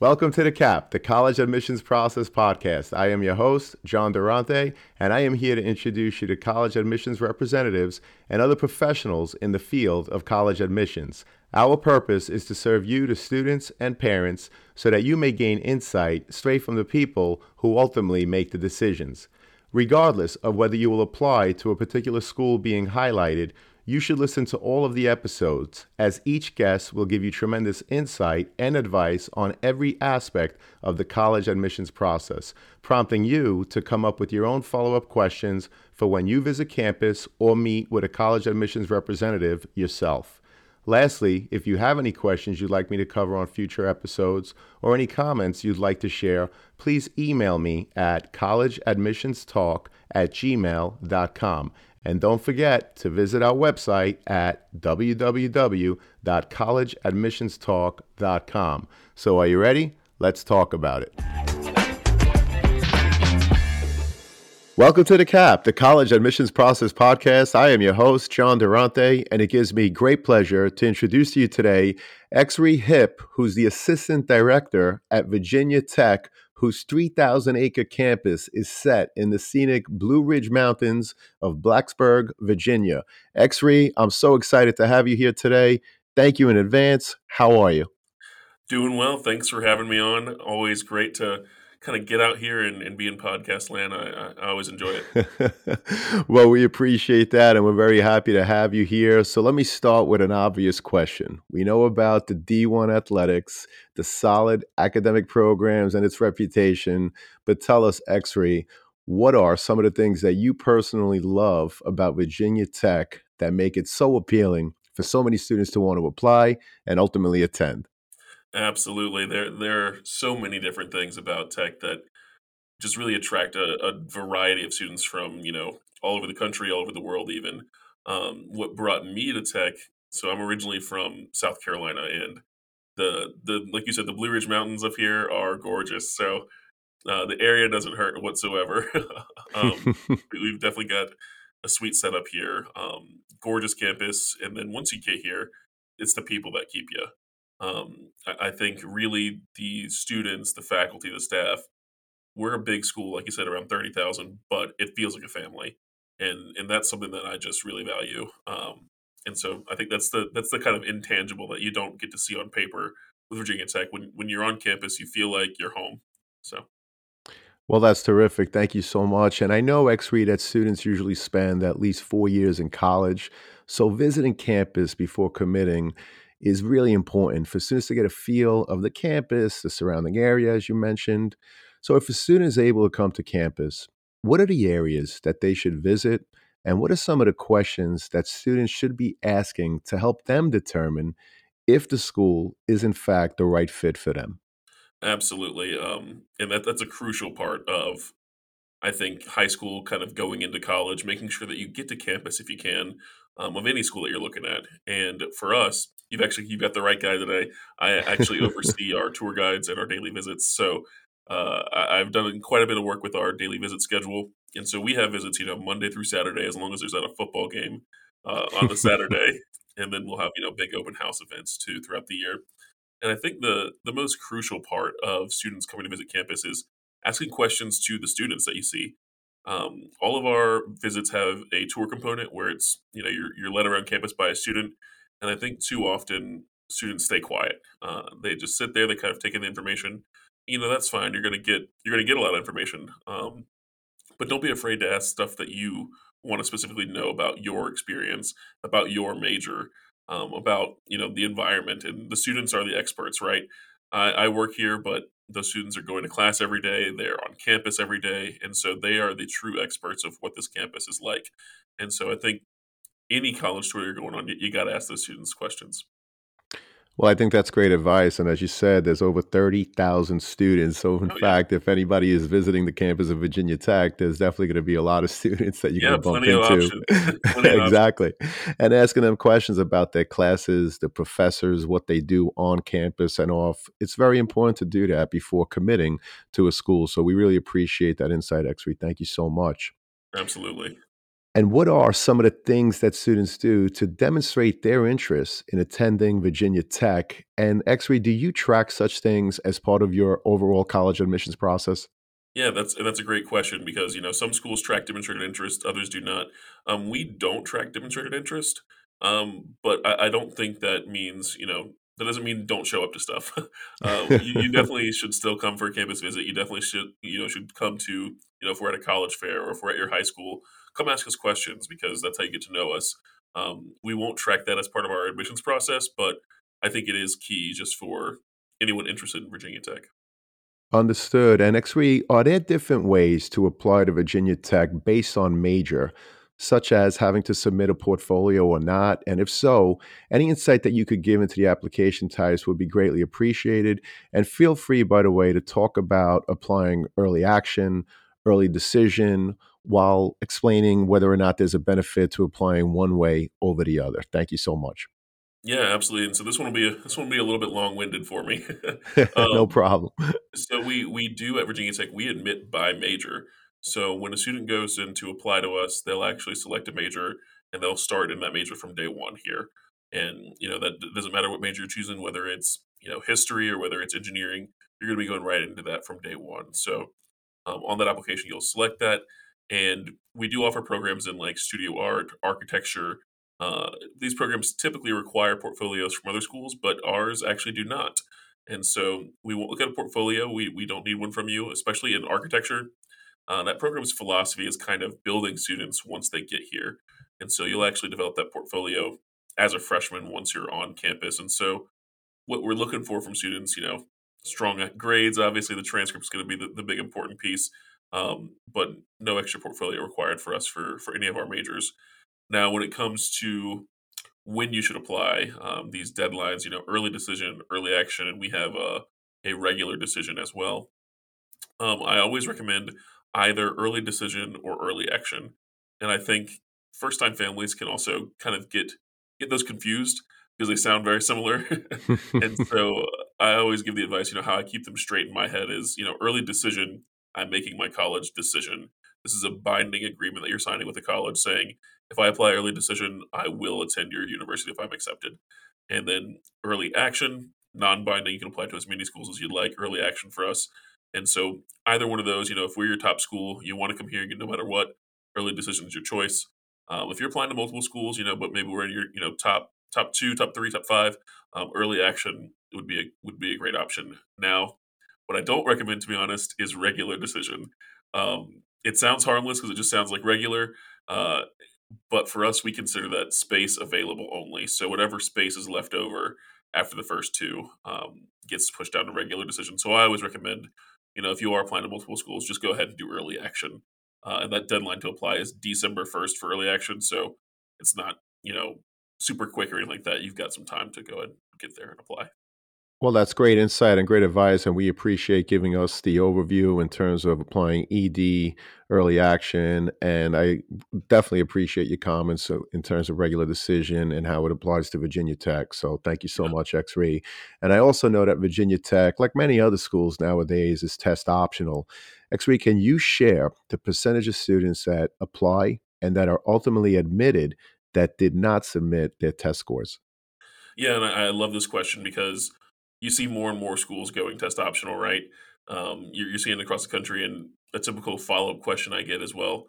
Welcome to the CAP, the College Admissions Process Podcast. I am your host, John Durante, and I am here to introduce you to college admissions representatives and other professionals in the field of college admissions. Our purpose is to serve you, the students and parents, so that you may gain insight straight from the people who ultimately make the decisions. Regardless of whether you will apply to a particular school being highlighted, you should listen to all of the episodes, as each guest will give you tremendous insight and advice on every aspect of the college admissions process, prompting you to come up with your own follow up questions for when you visit campus or meet with a college admissions representative yourself. Lastly, if you have any questions you'd like me to cover on future episodes or any comments you'd like to share, please email me at collegeadmissionstalk at gmail.com. And don't forget to visit our website at www.collegeadmissionstalk.com. So, are you ready? Let's talk about it. Welcome to the CAP, the College Admissions Process Podcast. I am your host, John Durante, and it gives me great pleasure to introduce to you today Exree Hipp, who's the Assistant Director at Virginia Tech whose 3,000 acre campus is set in the scenic Blue Ridge Mountains of Blacksburg, Virginia. Exree, I'm so excited to have you here today. Thank you in advance. How are you? Doing well. Thanks for having me on. Always great to kind of get out here and, and be in podcast land. I, I always enjoy it. well, we appreciate that, and we're very happy to have you here. So let me start with an obvious question. We know about the D1 athletics, the solid academic programs, and its reputation, but tell us, Exree, what are some of the things that you personally love about Virginia Tech that make it so appealing for so many students to want to apply and ultimately attend? Absolutely. There there are so many different things about tech that just really attract a, a variety of students from, you know, all over the country, all over the world even. Um, what brought me to tech, so I'm originally from South Carolina and the the like you said, the Blue Ridge Mountains up here are gorgeous. So uh, the area doesn't hurt whatsoever. um, we've definitely got a sweet setup here. Um, gorgeous campus, and then once you get here, it's the people that keep you. Um, I, I think really the students, the faculty, the staff, we're a big school, like you said, around thirty thousand, but it feels like a family, and and that's something that I just really value. Um, and so I think that's the that's the kind of intangible that you don't get to see on paper with Virginia Tech. When when you're on campus, you feel like you're home. So. Well, that's terrific. Thank you so much. And I know Exree that students usually spend at least four years in college. So visiting campus before committing is really important for students to get a feel of the campus, the surrounding area, as you mentioned. So, if a student is able to come to campus, what are the areas that they should visit? And what are some of the questions that students should be asking to help them determine if the school is, in fact, the right fit for them? Absolutely. Um, and that, that's a crucial part of, I think, high school kind of going into college, making sure that you get to campus if you can um, of any school that you're looking at. And for us, you've actually you've got the right guy that I I actually oversee our tour guides and our daily visits. So uh, I, have done quite a bit of work with our daily visit schedule, and so we have visits, you know, Monday through Saturday, as long as there's not a football game uh, on the Saturday, and then we'll have you know big open house events too throughout the year. And I think the the most crucial part of students coming to visit campus is asking questions to the students that you see. Um, all of our visits have a tour component where it's you know you're, you're led around campus by a student and I think too often students stay quiet. Uh, they just sit there. They kind of take in the information. You know, that's fine. You're gonna get you're gonna get a lot of information. Um, but don't be afraid to ask stuff that you want to specifically know about your experience, about your major, um, about you know the environment. And the students are the experts, right? I, I work here, but the students are going to class every day. They're on campus every day, and so they are the true experts of what this campus is like. And so I think any college tour you're going on, you, you got to ask those students questions. Well, I think that's great advice, and as you said, there's over 30,000 students, so in Oh, yeah. fact, if anybody is visiting the campus of Virginia Tech, there's definitely gonna be a lot of students that you're gonna bump into. options. Plenty of options. Exactly, and asking them questions about their classes, the professors, what they do on campus and off. It's very important to do that before committing to a school, so we really appreciate that insight, Exree. Thank you so much. Absolutely. And what are some of the things that students do to demonstrate their interest in attending Virginia Tech? And Exree, do you track such things as part of your overall college admissions process? Yeah, that's that's a great question because, you know, some schools track demonstrated interest, others do not. Um, we don't track demonstrated interest, um, but I, I don't think that means, you know, that doesn't mean don't show up to stuff. uh, you, you definitely should still come for a campus visit. You definitely should, you know, should come to, you know, if we're at a college fair or if we're at your high school, come ask us questions because that's how you get to know us. Um, we won't track that as part of our admissions process, but I think it is key just for anyone interested in Virginia Tech. Understood. And Exree, are there different ways to apply to Virginia Tech based on major, such as having to submit a portfolio or not? And if so, any insight that you could give into the application types would be greatly appreciated. And feel free, by the way, to talk about applying early action, early decision, while explaining whether or not there's a benefit to applying one way over the other. Thank you so much. Yeah, absolutely. And so this one will be a, this one will be a little bit long winded for me. no um, problem. So we we do at Virginia Tech, we admit by major. So when a student goes in to apply to us, they'll actually select a major and they'll start in that major from day one here. And you know that doesn't matter what major you're choosing, whether it's you know history or whether it's engineering, you're going to be going right into that from day one. So um, on that application, you'll select that, and we do offer programs in like studio art, architecture. Uh, these programs typically require portfolios from other schools, but ours actually do not. And so we won't look at a portfolio. We we don't need one from you, especially in architecture. Uh, that program's philosophy is kind of building students once they get here, and so you'll actually develop that portfolio as a freshman once you're on campus. And so what we're looking for from students, you know, strong grades. Obviously, the transcript is going to be the, the big important piece, um, but no extra portfolio required for us for for any of our majors. Now, when it comes to when you should apply um, these deadlines, you know, early decision, early action, and we have a a regular decision as well. Um, I always recommend either early decision or early action, and I think first time families can also kind of get get those confused because they sound very similar. and so uh, I always give the advice, you know, how I keep them straight in my head is, you know, early decision, I'm making my college decision. This is a binding agreement that you're signing with the college saying, if I apply early decision, I will attend your university if I'm accepted. And then early action, non binding, you can apply to as many schools as you'd like, early action for us. And so either one of those, you know, if we're your top school, you want to come here no matter what, early decision is your choice. Um, if you're applying to multiple schools, you know, but maybe we're in your, you know, top top two, top three, top five, um, early action would be a, would be a great option. Now, what I don't recommend, to be honest, is regular decision. Um, it sounds harmless because it just sounds like regular, uh, but for us, we consider that space available only. So whatever space is left over after the first two um, gets pushed down to regular decision. So I always recommend, you know, if you are applying to multiple schools, just go ahead and do early action. Uh, and that deadline to apply is December 1st for early action. So it's not, you know, super quick or anything like that. You've got some time to go ahead and get there and apply. Well, that's great insight and great advice, and we appreciate giving us the overview in terms of applying ED, early action, and I definitely appreciate your comments uh, in terms of regular decision and how it applies to Virginia Tech. So thank you so much, Exree. And I also know that Virginia Tech, like many other schools nowadays, is test optional. Exree, can you share the percentage of students that apply and that are ultimately admitted that did not submit their test scores? Yeah, and I love this question because you see more and more schools going test optional, right? Um, you're, you're seeing across the country, and a typical follow up question I get as well: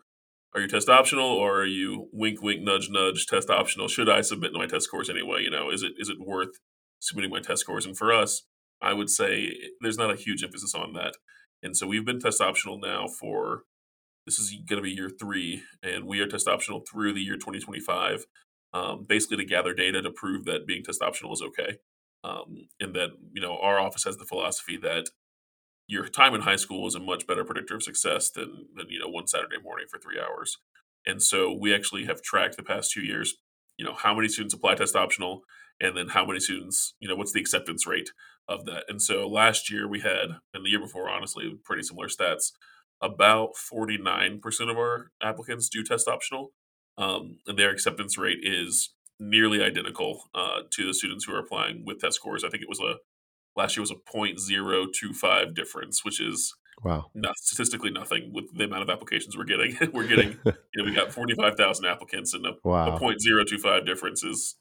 Are you test optional, or are you wink, wink, nudge, nudge, test optional? Should I submit my test scores anyway? You know, is it is it worth submitting my test scores? And for us, I would say there's not a huge emphasis on that, and so we've been test optional now for this is going to be year three, and we are test optional through the year 2025, um, basically to gather data to prove that being test optional is okay. Um, and that, you know, our office has the philosophy that your time in high school is a much better predictor of success than, than you know, one Saturday morning for three hours. And so we actually have tracked the past two years, you know, how many students apply test optional and then how many students, you know, what's the acceptance rate of that. And so last year we had, and the year before, honestly, pretty similar stats. About 49% of our applicants do test optional, um, and their acceptance rate is nearly identical uh, to the students who are applying with test scores. I think it was a last year was a 0.025 difference, which is wow, not statistically nothing with the amount of applications we're getting. we're getting, you know, we got 45,000 applicants, and a, wow. a 0.025 difference is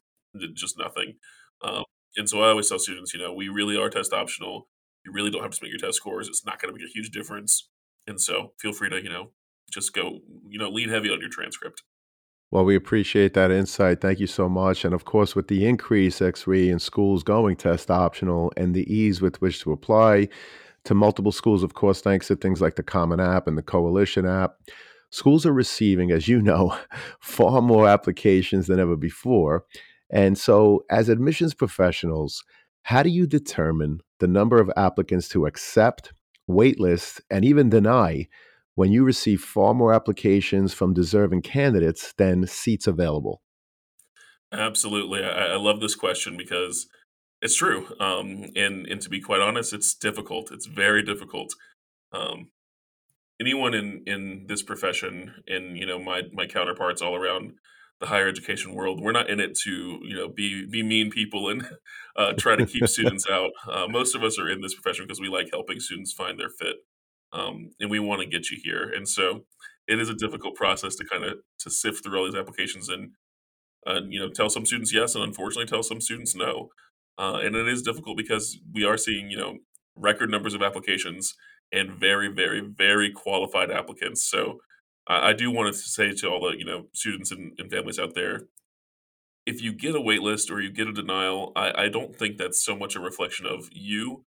just nothing. Um, and so I always tell students, you know, we really are test optional. You really don't have to submit your test scores. It's not going to make a huge difference. And so feel free to, you know, just go, you know, lean heavy on your transcript. Well, we appreciate that insight. Thank you so much. And of course, with the increase Exree in schools going test optional and the ease with which to apply to multiple schools, of course, thanks to things like the Common App and the Coalition app, schools are receiving, as you know, far more applications than ever before. And so, as admissions professionals, how do you determine the number of applicants to accept, waitlist, and even deny when you receive far more applications from deserving candidates than seats available? Absolutely. I, I love this question because it's true. Um, and, and to be quite honest, it's difficult. It's very difficult. Um, anyone in, in this profession and, you know, my, my counterparts all around the higher education world, we're not in it to, you know, be, be mean people and uh, try to keep students out. Uh, most of us are in this profession because we like helping students find their fit um, and we want to get you here. And so it is a difficult process to kind of to sift through all these applications and uh, you know tell some students yes and unfortunately tell some students no. Uh, and it is difficult because we are seeing you know record numbers of applications and very very very qualified applicants. So I, I do want to say to all the you know students and, and families out there if you get a wait list or you get a denial, I, I, don't think that's so much a reflection of you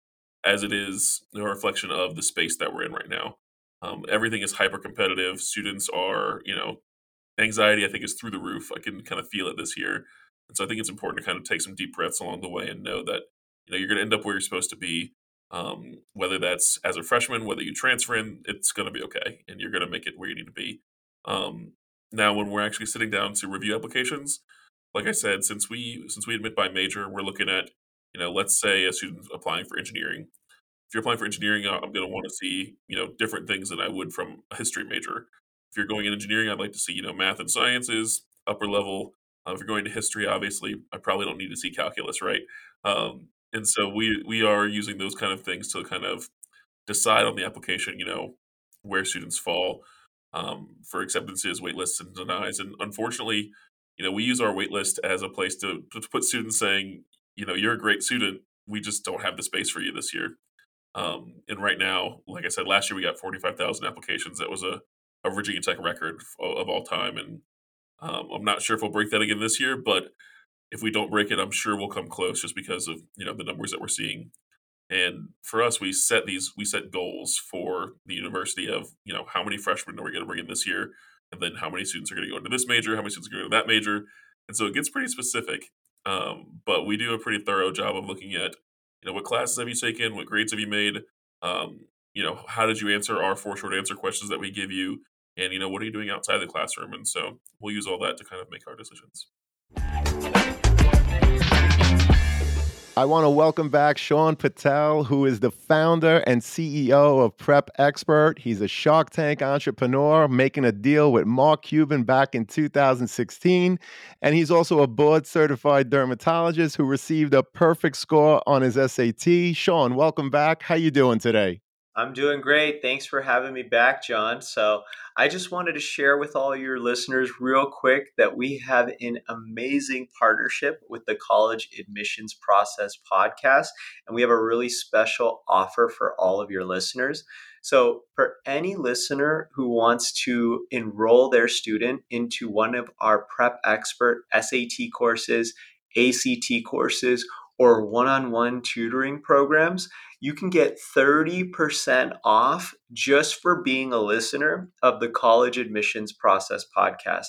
as it is a reflection of the space that we're in right now. Um, everything is hyper competitive. Students are, you know, anxiety, I think, is through the roof. I can kind of feel it this year. And so I think it's important to kind of take some deep breaths along the way and know that, you know, you're going to end up where you're supposed to be. Um, whether that's as a freshman, whether you transfer in, it's going to be okay. And you're going to make it where you need to be. Um, now, when we're actually sitting down to review applications, like I said, since we since we admit by major, we're looking at you know, let's say a student applying for engineering. If you're applying for engineering, I'm going to want to see, you know, different things than I would from a history major. If you're going in engineering, I'd like to see, you know, math and sciences, upper level. Uh, if you're going to history, obviously, I probably don't need to see calculus, right? Um, and so we we are using those kind of things to kind of decide on the application, you know, where students fall um, for acceptances, waitlists, and denies. And unfortunately, you know, we use our waitlist as a place to, to put students saying, you know, you're a great student. We just don't have the space for you this year. Um, and right now, like I said, last year we got 45,000 applications. That was a, a Virginia Tech record of, of all time. And um, I'm not sure if we'll break that again this year, but if we don't break it, I'm sure we'll come close just because of, you know, the numbers that we're seeing. And for us, we set these, we set goals for the university of, you know, how many freshmen are we going to bring in this year? And then how many students are going to go into this major? How many students are going to go to that major? And so it gets pretty specific. Um, but we do a pretty thorough job of looking at, you know, what classes have you taken, what grades have you made, um, you know, how did you answer our four short answer questions that we give you, and you know, what are you doing outside the classroom? And so we'll use all that to kind of make our decisions. I want to welcome back Shaan Patel, who is the founder and CEO of Prep Expert. He's a Shark Tank entrepreneur making a deal with Mark Cuban back in 2016. And he's also a board certified dermatologist who received a perfect score on his SAT. Shaan, welcome back. How you doing today? I'm doing great. Thanks for having me back, John. So, I just wanted to share with all your listeners, real quick, that we have an amazing partnership with the College Admissions Process podcast, and we have a really special offer for all of your listeners. So, for any listener who wants to enroll their student into one of our Prep Expert SAT courses, ACT courses, or one on one tutoring programs, you can get 30% off just for being a listener of the College Admissions Process podcast.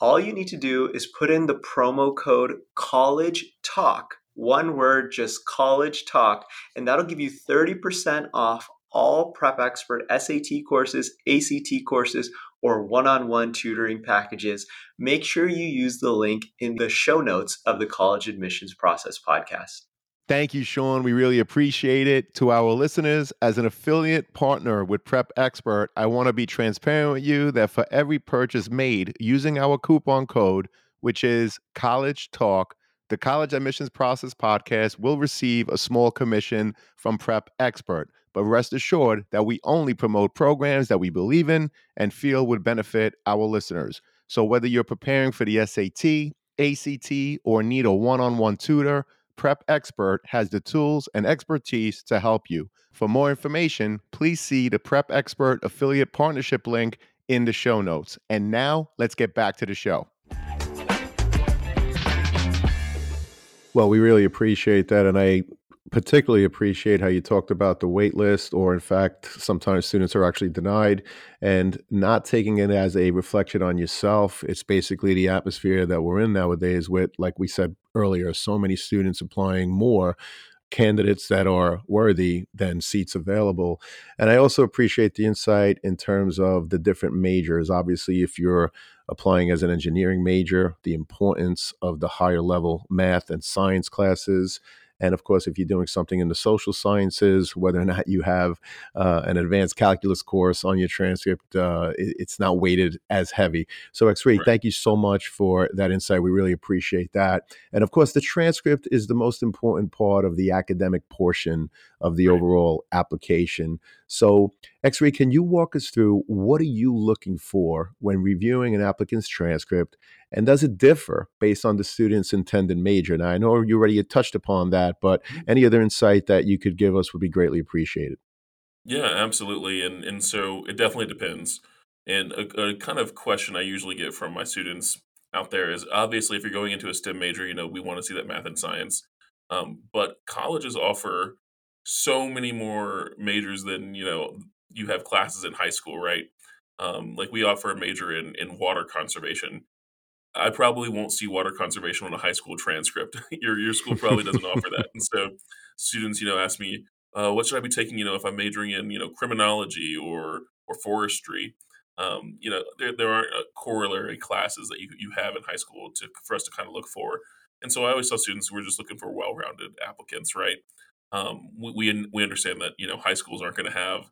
All you need to do is put in the promo code College Talk, one word, just College Talk, and that'll give you 30% off all Prep Expert SAT courses, ACT courses, or one on one tutoring packages, make sure you use the link in the show notes of the College Admissions Process podcast. Thank you, Shaan. We really appreciate it. To our listeners, as an affiliate partner with Prep Expert, I want to be transparent with you that for every purchase made using our coupon code, which is College Talk, the College Admissions Process podcast will receive a small commission from Prep Expert. But rest assured that we only promote programs that we believe in and feel would benefit our listeners. So whether you're preparing for the SAT, ACT, or need a one on one tutor, Prep Expert has the tools and expertise to help you. For more information, please see the Prep Expert affiliate partnership link in the show notes. And now let's get back to the show. Well, we really appreciate that. And I particularly appreciate how you talked about the wait list, or in fact, sometimes students are actually denied and not taking it as a reflection on yourself. It's basically the atmosphere that we're in nowadays with, like we said earlier, so many students applying more candidates that are worthy than seats available. And I also appreciate the insight in terms of the different majors. Obviously, if you're applying as an engineering major, the importance of the higher level math and science classes and of course, if you're doing something in the social sciences, whether or not you have uh, an advanced calculus course on your transcript, uh, it, it's not weighted as heavy. So, Exree, right. thank you so much for that insight. We really appreciate that. And of course, the transcript is the most important part of the academic portion of the right. overall application. So, Exree, can you walk us through what are you looking for when reviewing an applicant's transcript? And does it differ based on the student's intended major? Now, I know you already touched upon that, but mm-hmm. any other insight that you could give us would be greatly appreciated. Yeah, absolutely. And and so it definitely depends. And a, a kind of question I usually get from my students out there is obviously if you're going into a STEM major, you know, we want to see that math and science. Um, but colleges offer so many more majors than you know you have classes in high school, right? Um, like we offer a major in in water conservation. I probably won't see water conservation on a high school transcript. your your school probably doesn't offer that, and so students, you know, ask me, uh, "What should I be taking?" You know, if I'm majoring in you know criminology or or forestry. Um, you know, there there aren't uh, corollary classes that you you have in high school to for us to kind of look for. And so I always tell students we're just looking for well-rounded applicants, right? Um, we, we we understand that you know high schools aren't going to have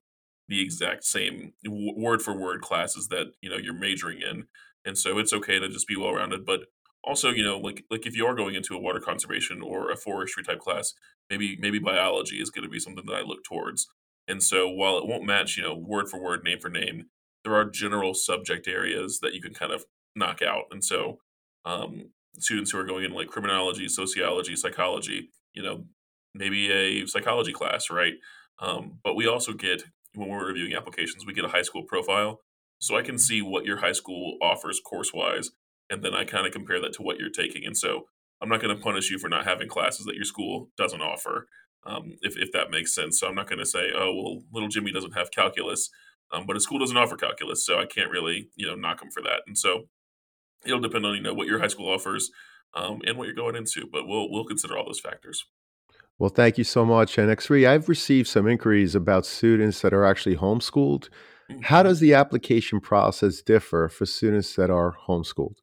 the exact same word for word classes that you know you're majoring in and so it's okay to just be well rounded. But also, you know, like like if you are going into a water conservation or a forestry type class, maybe maybe biology is going to be something that I look towards. And so while it won't match, you know, word for word, name for name, there are general subject areas that you can kind of knock out. And so um, students who are going in like criminology, sociology, psychology, you know, maybe a psychology class, right? Um, but we also get when we're reviewing applications, we get a high school profile so I can see what your high school offers course wise, and then I kind of compare that to what you're taking. And so I'm not going to punish you for not having classes that your school doesn't offer, um, if, if that makes sense. So I'm not going to say, oh, well, little Jimmy doesn't have calculus, um, but his school doesn't offer calculus, so I can't really, you know, knock him for that. And so it'll depend on, you know, what your high school offers um, and what you're going into, but we'll, we'll consider all those factors. Well, thank you so much. And Exree, I've received some inquiries about students that are actually homeschooled how mm-hmm. does the application process differ for students that are homeschooled?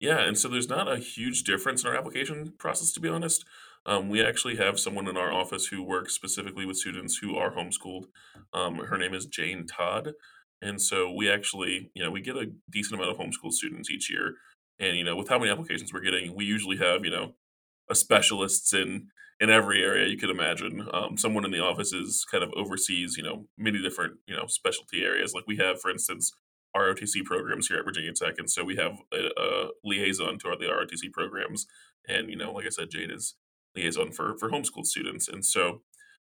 Yeah, and so there's not a huge difference in our application process, to be honest. Um, we actually have someone in our office who works specifically with students who are homeschooled. Um, her name is Jane Todd. And so we actually, you know, we get a decent amount of homeschool students each year. And, you know, with how many applications we're getting, we usually have, you know, a specialists in in every area you could imagine. Um, someone in the office is kind of oversees, you know, many different, you know, specialty areas. Like we have, for instance, ROTC programs here at Virginia Tech, and so we have a, a liaison to our, the ROTC programs. And you know, like I said, Jade is liaison for for homeschool students, and so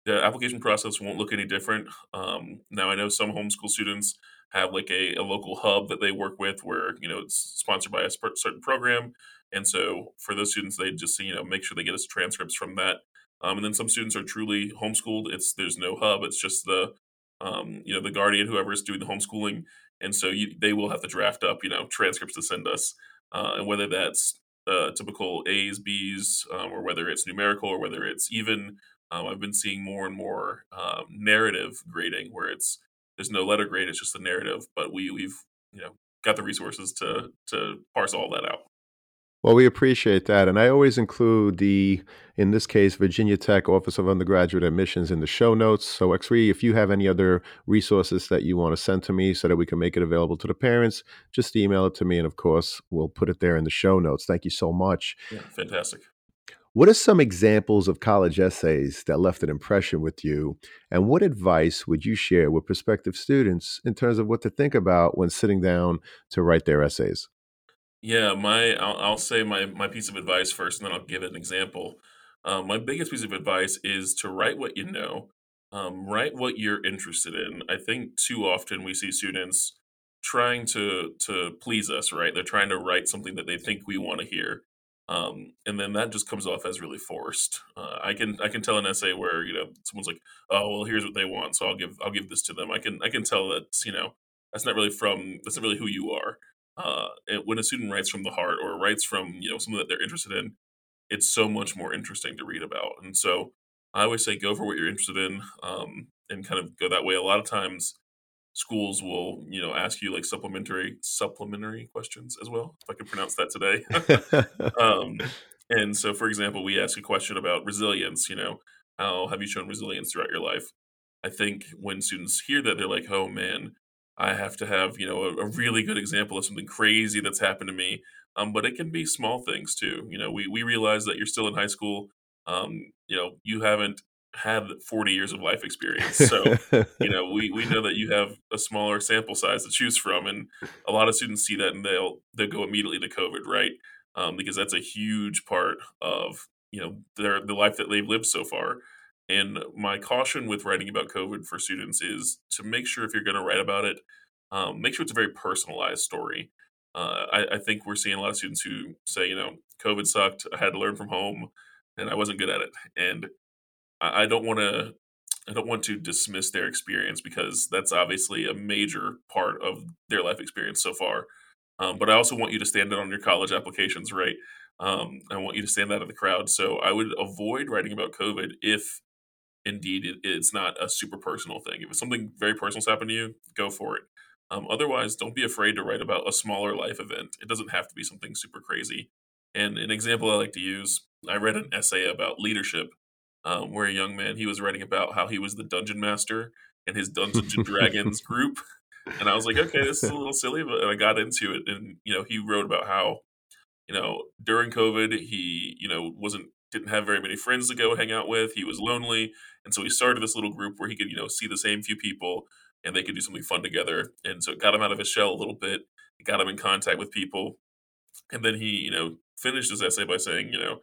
the application process won't look any different. Um, now, I know some homeschool students have like a, a local hub that they work with, where you know it's sponsored by a certain program, and so for those students, they just you know make sure they get us transcripts from that. Um, and then some students are truly homeschooled. It's there's no hub. It's just the um, you know the guardian, whoever is doing the homeschooling, and so you, they will have to draft up you know transcripts to send us, uh, and whether that's uh, typical A's, B's, um, or whether it's numerical or whether it's even. Um, I've been seeing more and more um, narrative grading where it's there's no letter grade, it's just the narrative. But we we've you know got the resources to to parse all that out. Well, we appreciate that. And I always include the, in this case, Virginia Tech Office of Undergraduate Admissions in the show notes. So, Exree, if you have any other resources that you want to send to me so that we can make it available to the parents, just email it to me. And of course, we'll put it there in the show notes. Thank you so much. Yeah, fantastic. What are some examples of college essays that left an impression with you? And what advice would you share with prospective students in terms of what to think about when sitting down to write their essays? Yeah, my I'll, I'll say my my piece of advice first, and then I'll give it an example. Um, my biggest piece of advice is to write what you know, um, write what you're interested in. I think too often we see students trying to to please us, right? They're trying to write something that they think we want to hear, um, and then that just comes off as really forced. Uh, I can I can tell an essay where you know someone's like, oh well, here's what they want, so I'll give I'll give this to them. I can I can tell that you know that's not really from that's not really who you are uh, when a student writes from the heart or writes from you know something that they're interested in, it's so much more interesting to read about. And so I always say go for what you're interested in um, and kind of go that way. A lot of times schools will you know ask you like supplementary supplementary questions as well if i can pronounce that today um, and so for example we ask a question about resilience you know how have you shown resilience throughout your life i think when students hear that they're like oh man I have to have, you know, a, a, really good example of something crazy that's happened to me. Um, but it can be small things too. You know, we, we realize that you're still in high school. Um, you know, you haven't had 40 years of life experience. So, you know, we, we know that you have a smaller sample size to choose from. And a lot of students see that and they'll, they'll go immediately to COVID, right? Um, because that's a huge part of, you know, their, the life that they've lived so far. And my caution with writing about COVID for students is to make sure if you're going to write about it, um, make sure it's a very personalized story. Uh, I, I, think we're seeing a lot of students who say, you know, COVID sucked. I had to learn from home, and I wasn't good at it. And I, I don't want to, I don't want to dismiss their experience because that's obviously a major part of their life experience so far. Um, but I also want you to stand out on your college applications, right? Um, I want you to stand out of the crowd. So I would avoid writing about COVID if indeed it, it's not a super personal thing. If it's something very personal personal's happened to you, go for it. Um, otherwise, don't be afraid to write about a smaller life event. It doesn't have to be something super crazy. And an example I like to use, I read an essay about leadership um, where a young man he was writing about how he was the dungeon master in his Dungeons and Dragons group, and I was like, okay, this is a little silly, but I got into it, and you know, he wrote about how you know during COVID he you know wasn't didn't have very many friends to go hang out with. He was lonely, and so he started this little group where he could, you know, see the same few people and they could do something fun together. And so it got him out of his shell a little bit. It got him in contact with people. And then he, you know, finished his essay by saying, you know,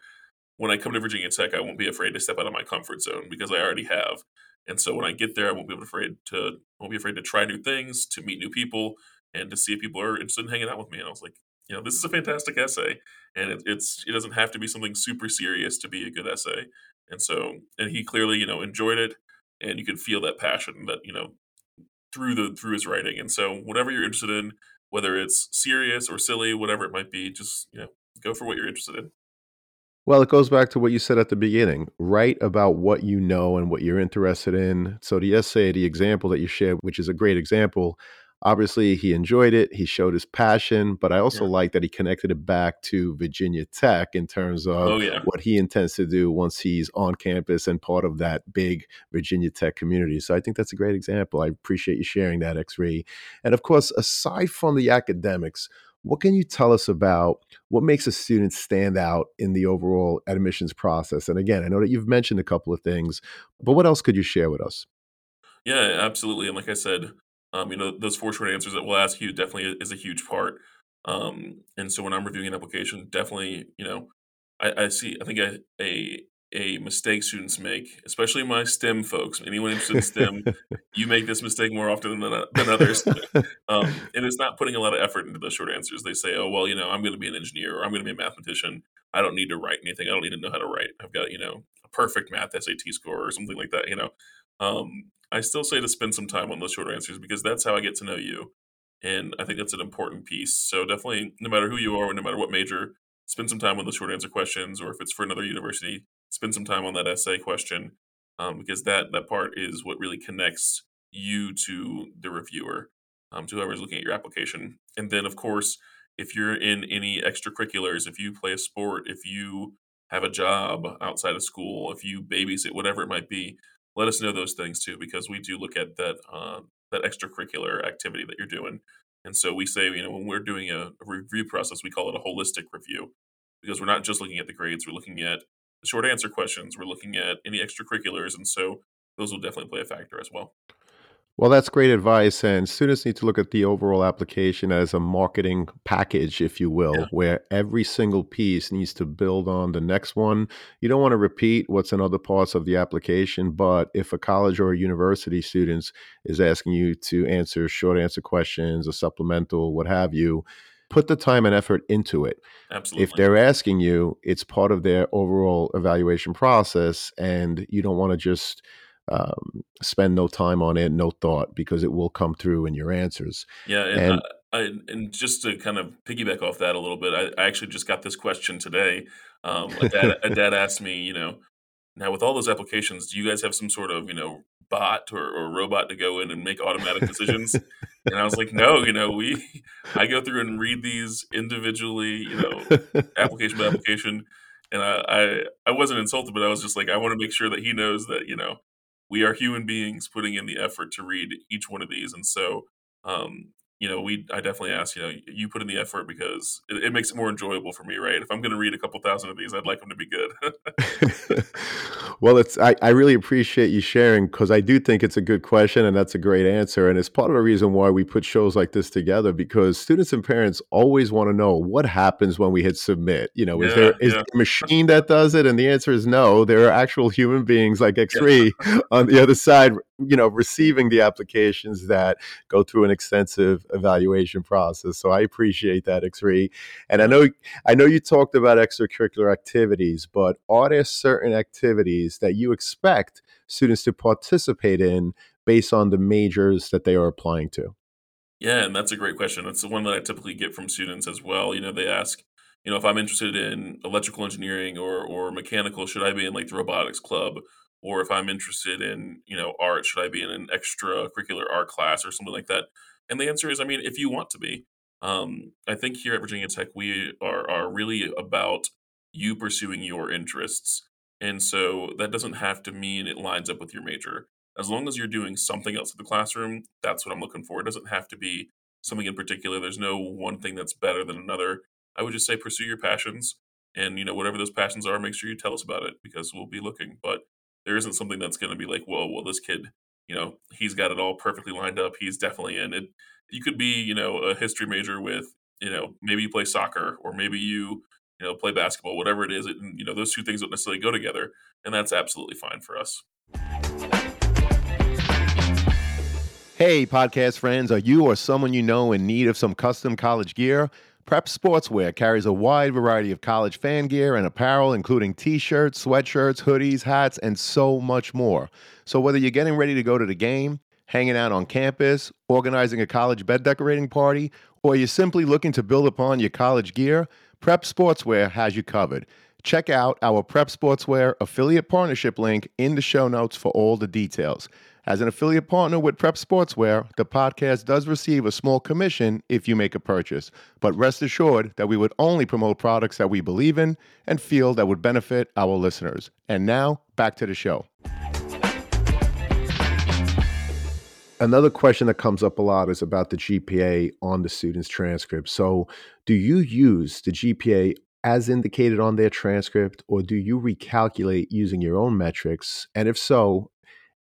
when I come to Virginia Tech, I won't be afraid to step out of my comfort zone because I already have. And so when I get there, I won't be afraid to won't be afraid to try new things, to meet new people, and to see if people are interested in hanging out with me. And I was like, you know, this is a fantastic essay, and it, it's it doesn't have to be something super serious to be a good essay. And so, and he clearly, you know, enjoyed it, and you could feel that passion that you know through the through his writing. And so, whatever you're interested in, whether it's serious or silly, whatever it might be, just you know, go for what you're interested in. Well, it goes back to what you said at the beginning. Write about what you know and what you're interested in. So the essay, the example that you shared, which is a great example, obviously he enjoyed it he showed his passion but i also yeah. like that he connected it back to virginia tech in terms of oh, yeah. what he intends to do once he's on campus and part of that big virginia tech community so i think that's a great example i appreciate you sharing that exree and of course aside from the academics what can you tell us about what makes a student stand out in the overall admissions process and again i know that you've mentioned a couple of things but what else could you share with us yeah absolutely and like i said um, you know, those four short answers that we'll ask you definitely is a huge part. Um, and so when I'm reviewing an application, definitely, you know, I, I see, I think a, a, a mistake students make, especially my STEM folks, anyone interested in STEM, you make this mistake more often than, than others. um, and it's not putting a lot of effort into the short answers. They say, oh, well, you know, I'm going to be an engineer or I'm going to be a mathematician. I don't need to write anything. I don't need to know how to write. I've got, you know, a perfect math SAT score or something like that, you know. Um, I still say to spend some time on those short answers because that's how I get to know you. And I think that's an important piece. So definitely, no matter who you are, no matter what major, spend some time on those short answer questions, or if it's for another university, spend some time on that essay question, um, because that that part is what really connects you to the reviewer. um, to whoever's looking at your application. And then, of course, if you're in any extracurriculars, if you play a sport, if you have a job outside of school, if you babysit, whatever it might be, let us know those things too, because we do look at that uh, that extracurricular activity that you're doing. And so we say, you know, when we're doing a, a review process, we call it a holistic review because we're not just looking at the grades, we're looking at the short answer questions, we're looking at any extracurriculars, and so those will definitely play a factor as well. Well, that's great advice. And students need to look at the overall application as a marketing package, if you Yeah, will, where every single piece needs to build on the next one. You don't want to repeat what's in other parts of the application, but if a college or a university student is asking you to answer short answer questions, a supplemental, what have you, put the time and effort into it. Absolutely. If they're asking you, it's part of their overall evaluation process, and you don't want to just um, spend no time on it, no thought, because it will come through in your answers. Yeah, and I, And I, and just to kind of piggyback off that a little bit, I, I actually just got this question today. Um, a dad, a dad asked me, you know, now with all those applications, do you guys have some sort of, you know, bot or, or robot to go in and make automatic decisions? And I was like, no, you know, we, I go through and read these individually, you know, application by application. And I, I, I wasn't insulted, but I was just like, I want to make sure that he knows that, you know, we are human beings putting in the effort to read each one of these. And so, um, you know, we, I definitely ask, you know, you put in the effort because it, it makes it more enjoyable for me, right? If I'm going to read a couple thousand of these, I'd like them to be good. well, it's I, I really appreciate you sharing because I do think it's a good question and that's a great answer. And it's part of the reason why we put shows like this together because students and parents always want to know what happens when we hit submit. You know, is yeah, there is yeah, there a machine that does it? And the answer is no. There are actual human beings like Exree on the other side, you know, receiving the applications that go through an extensive evaluation process. So I appreciate that, Exree. And I know I know you talked about extracurricular activities, but are there certain activities that you expect students to participate in based on the majors that they are applying to? Yeah, and that's a great question. It's the one that I typically get from students as well. You know, they ask, you know, if I'm interested in electrical engineering or or mechanical, should I be in like the robotics club? Or if I'm interested in, you know, art, should I be in an extracurricular art class or something like that? And the answer is, I mean, if you want to be. Um, I think here at Virginia Tech, we are are really about you pursuing your interests. And so that doesn't have to mean it lines up with your major as long as you're doing something else in the classroom, that's what I'm looking for. It doesn't have to be something in particular. There's no one thing that's better than another. I would just say pursue your passions and you know whatever those passions are, make sure you tell us about it because we'll be looking. But there isn't something that's going to be like, whoa, well, this kid, you know, he's got it all perfectly lined up. He's definitely in it. You could be, you know, a history major with, you know, maybe you play soccer or maybe you, you know, play basketball, whatever it is. It, you know, those two things don't necessarily go together, and that's absolutely fine for us. Hey, podcast friends, are you or someone you know in need of some custom college gear? Prep Sportswear carries a wide variety of college fan gear and apparel, including t shirts, sweatshirts, hoodies, hats, and so much more. So, whether you're getting ready to go to the game, hanging out on campus, organizing a college bed decorating party, or you're simply looking to build upon your college gear, Prep Sportswear has you covered. Check out our Prep Sportswear affiliate partnership link in the show notes for all the details. As an affiliate partner with Prep Sportswear, the podcast does receive a small commission if you make a purchase. But rest assured that we would only promote products that we believe in and feel that would benefit our listeners. And now, back to the show. Another question that comes up a lot is about the GPA on the student's transcript. So, do you use the GPA as indicated on their transcript, or do you recalculate using your own metrics? And if so,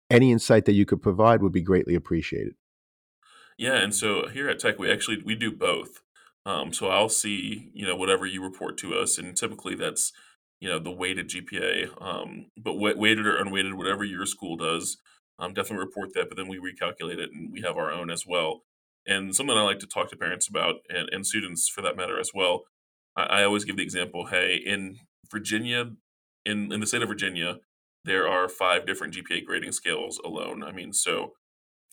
any insight that you could provide would be greatly appreciated. Yeah, and so here at Tech, we actually we do both. Um, so I'll see, you know, whatever you report to us, and typically that's, you know, the weighted GPA. Um, but weighted or unweighted, whatever your school does, um, definitely report that. But then we recalculate it, and we have our own as well. And something I like to talk to parents about, and, and students for that matter as well. I, I always give the example: Hey, in Virginia, in in the state of Virginia, there are five different GPA grading scales alone. I mean, so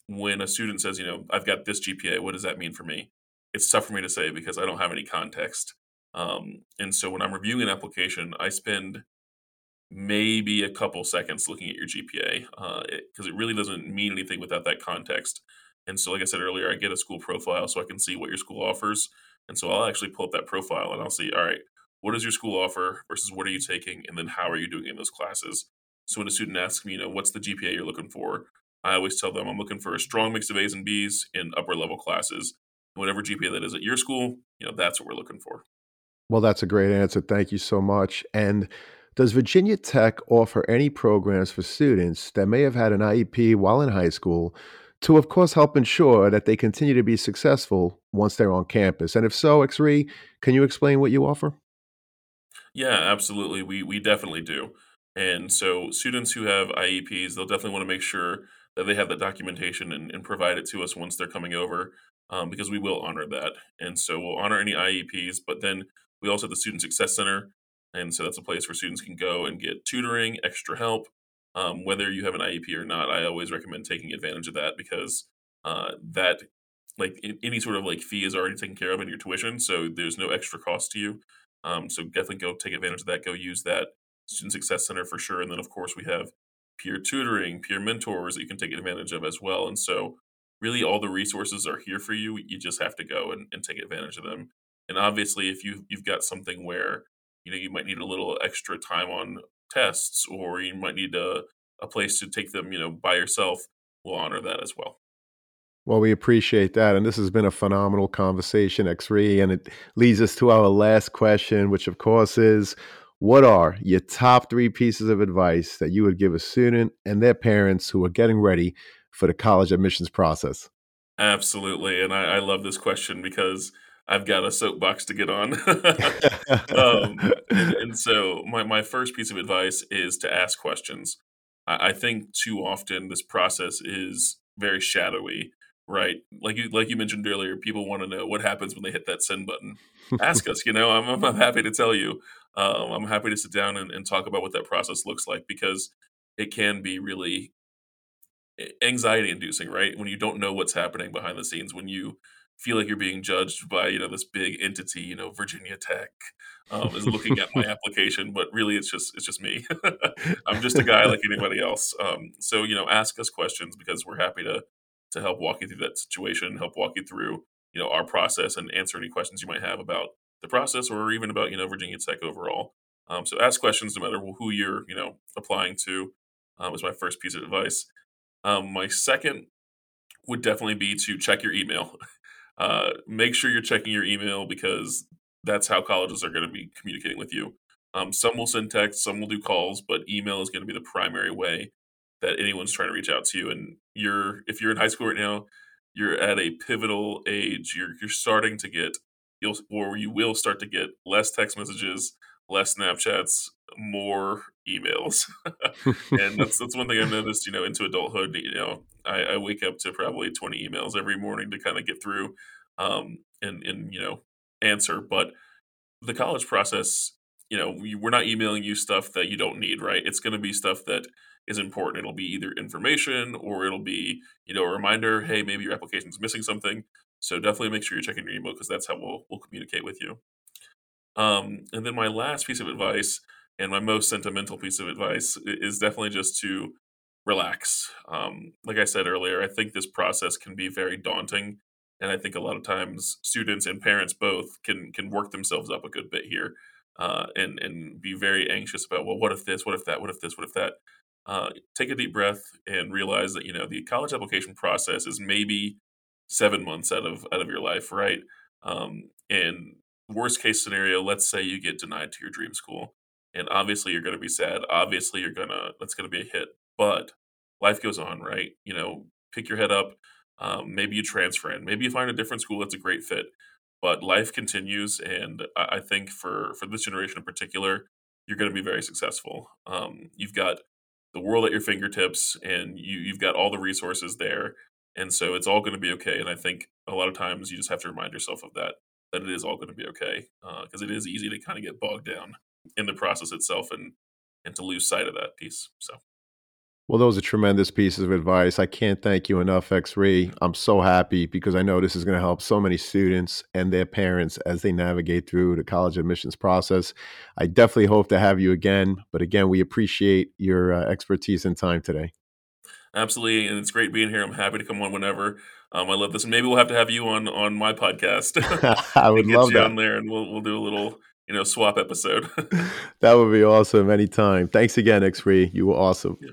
when a student says, you know, I've got this GPA, what does that mean for me? It's tough for me to say because I don't have any context. Um, and so when I'm reviewing an application, I spend maybe a couple seconds looking at your GPA because uh, it, it really doesn't mean anything without that context. And so, like I said earlier, I get a school profile so I can see what your school offers. And so I'll actually pull up that profile and I'll see, all right, what does your school offer versus what are you taking? And then how are you doing in those classes? So when a student asks me, you know, what's the GPA you're looking for? I always tell them I'm looking for a strong mix of A's and B's in upper level classes. Whatever GPA that is at your school, you know, that's what we're looking for. Well, that's a great answer. Thank you so much. And does Virginia Tech offer any programs for students that may have had an IEP while in high school to, of course, help ensure that they continue to be successful once they're on campus? And if so, Exree, can you explain what you offer? Yeah, absolutely. We we definitely do. And so students who have IEPs, they'll definitely want to make sure that they have that documentation and, and provide it to us once they're coming over, um, because we will honor that. And so we'll honor any IEPs, but then we also have the Student Success Center. And so that's a place where students can go and get tutoring, extra help. Um, whether you have an IEP or not, I always recommend taking advantage of that because uh, that like any sort of like fee is already taken care of in your tuition, so there's no extra cost to you. Um, so definitely go take advantage of that. Go use that Student Success Center for sure. And then of course we have peer tutoring, peer mentors that you can take advantage of as well. And so really all the resources are here for you. You just have to go and, and take advantage of them. And obviously if you you've got something where you know you might need a little extra time on tests or you might need a, a place to take them, you know, by yourself, we'll honor that as well. Well, we appreciate that. And this has been a phenomenal conversation, Exree. And it leads us to our last question, which, of course, is what are your top three pieces of advice that you would give a student and their parents who are getting ready for the college admissions process? Absolutely. And I, I love this question because I've got a soapbox to get on. um, and, and, so, my, my first piece of advice is to ask questions. I, I think too often this process is very shadowy right? Like you like you mentioned earlier, people want to know what happens when they hit that send button. Ask us. You know, I'm, I'm happy to tell you. Um, I'm happy to sit down and, and talk about what that process looks like because it can be really anxiety inducing, right? When you don't know what's happening behind the scenes, when you feel like you're being judged by you know this big entity, you know Virginia Tech um, is looking at my application, but really it's just it's just me. I'm just a guy like anybody else. Um, so you know, ask us questions because we're happy to to help walk you through that situation, help walk you through, you know, our process and answer any questions you might have about the process or even about, you know, Virginia Tech overall. Um, so ask questions no matter who you're, you know, applying to. Um, is my first piece of advice. Um, my second would definitely be to check your email. Uh, make sure you're checking your email because that's how colleges are going to be communicating with you. Um, some will send text, some will do calls, but email is going to be the primary way that anyone's trying to reach out to you. And you're if you're in high school right now, you're at a pivotal age. You're you're starting to get you'll or you will start to get less text messages, less Snapchats, more emails. and that's that's one thing I've noticed, you know, into adulthood, you know, I, I wake up to probably 20 emails every morning to kind of get through um and and you know answer. But the college process, you know, we, we're not emailing you stuff that you don't need, right? It's gonna be stuff that is important. It'll be either information or it'll be, you know, a reminder, hey, maybe your application is missing something. So definitely make sure you're checking your email because that's how we'll we'll communicate with you. Um, and then my last piece of advice and my most sentimental piece of advice is definitely just to relax. Um, like I said earlier, I think this process can be very daunting, and I think a lot of times students and parents both can can work themselves up a good bit here, uh, and and be very anxious about well, what if this, what if that, what if this, what if that uh, take a deep breath and realize that you know the college application process is maybe seven months out of out of your life, right? Um, and worst case scenario, let's say you get denied to your dream school, and obviously you're going to be sad. Obviously, you're gonna that's going to be a hit, but life goes on, right? You know, pick your head up. Um, maybe you transfer in. Maybe you find a different school that's a great fit. But life continues, and I, I think for for this generation in particular, you're going to be very successful. Um, you've got the world at your fingertips and you you've got all the resources there and so it's all going to be okay and i think a lot of times you just have to remind yourself of that that it is all going to be okay because uh, it is easy to kind of get bogged down in the process itself and and to lose sight of that piece so well, those are tremendous pieces of advice. I can't thank you enough, Exree. I'm so happy because I know this is going to help so many students and their parents as they navigate through the college admissions process. I definitely hope to have you again. But again, we appreciate your uh, expertise and time today. Absolutely. And it's great being here. I'm happy to come on whenever. Um, I love this, and maybe we'll have to have you on on my podcast. I would love you that. on there, and we'll we'll do a little you know swap episode. that would be awesome anytime. Thanks again, Exree. You were awesome. Yeah.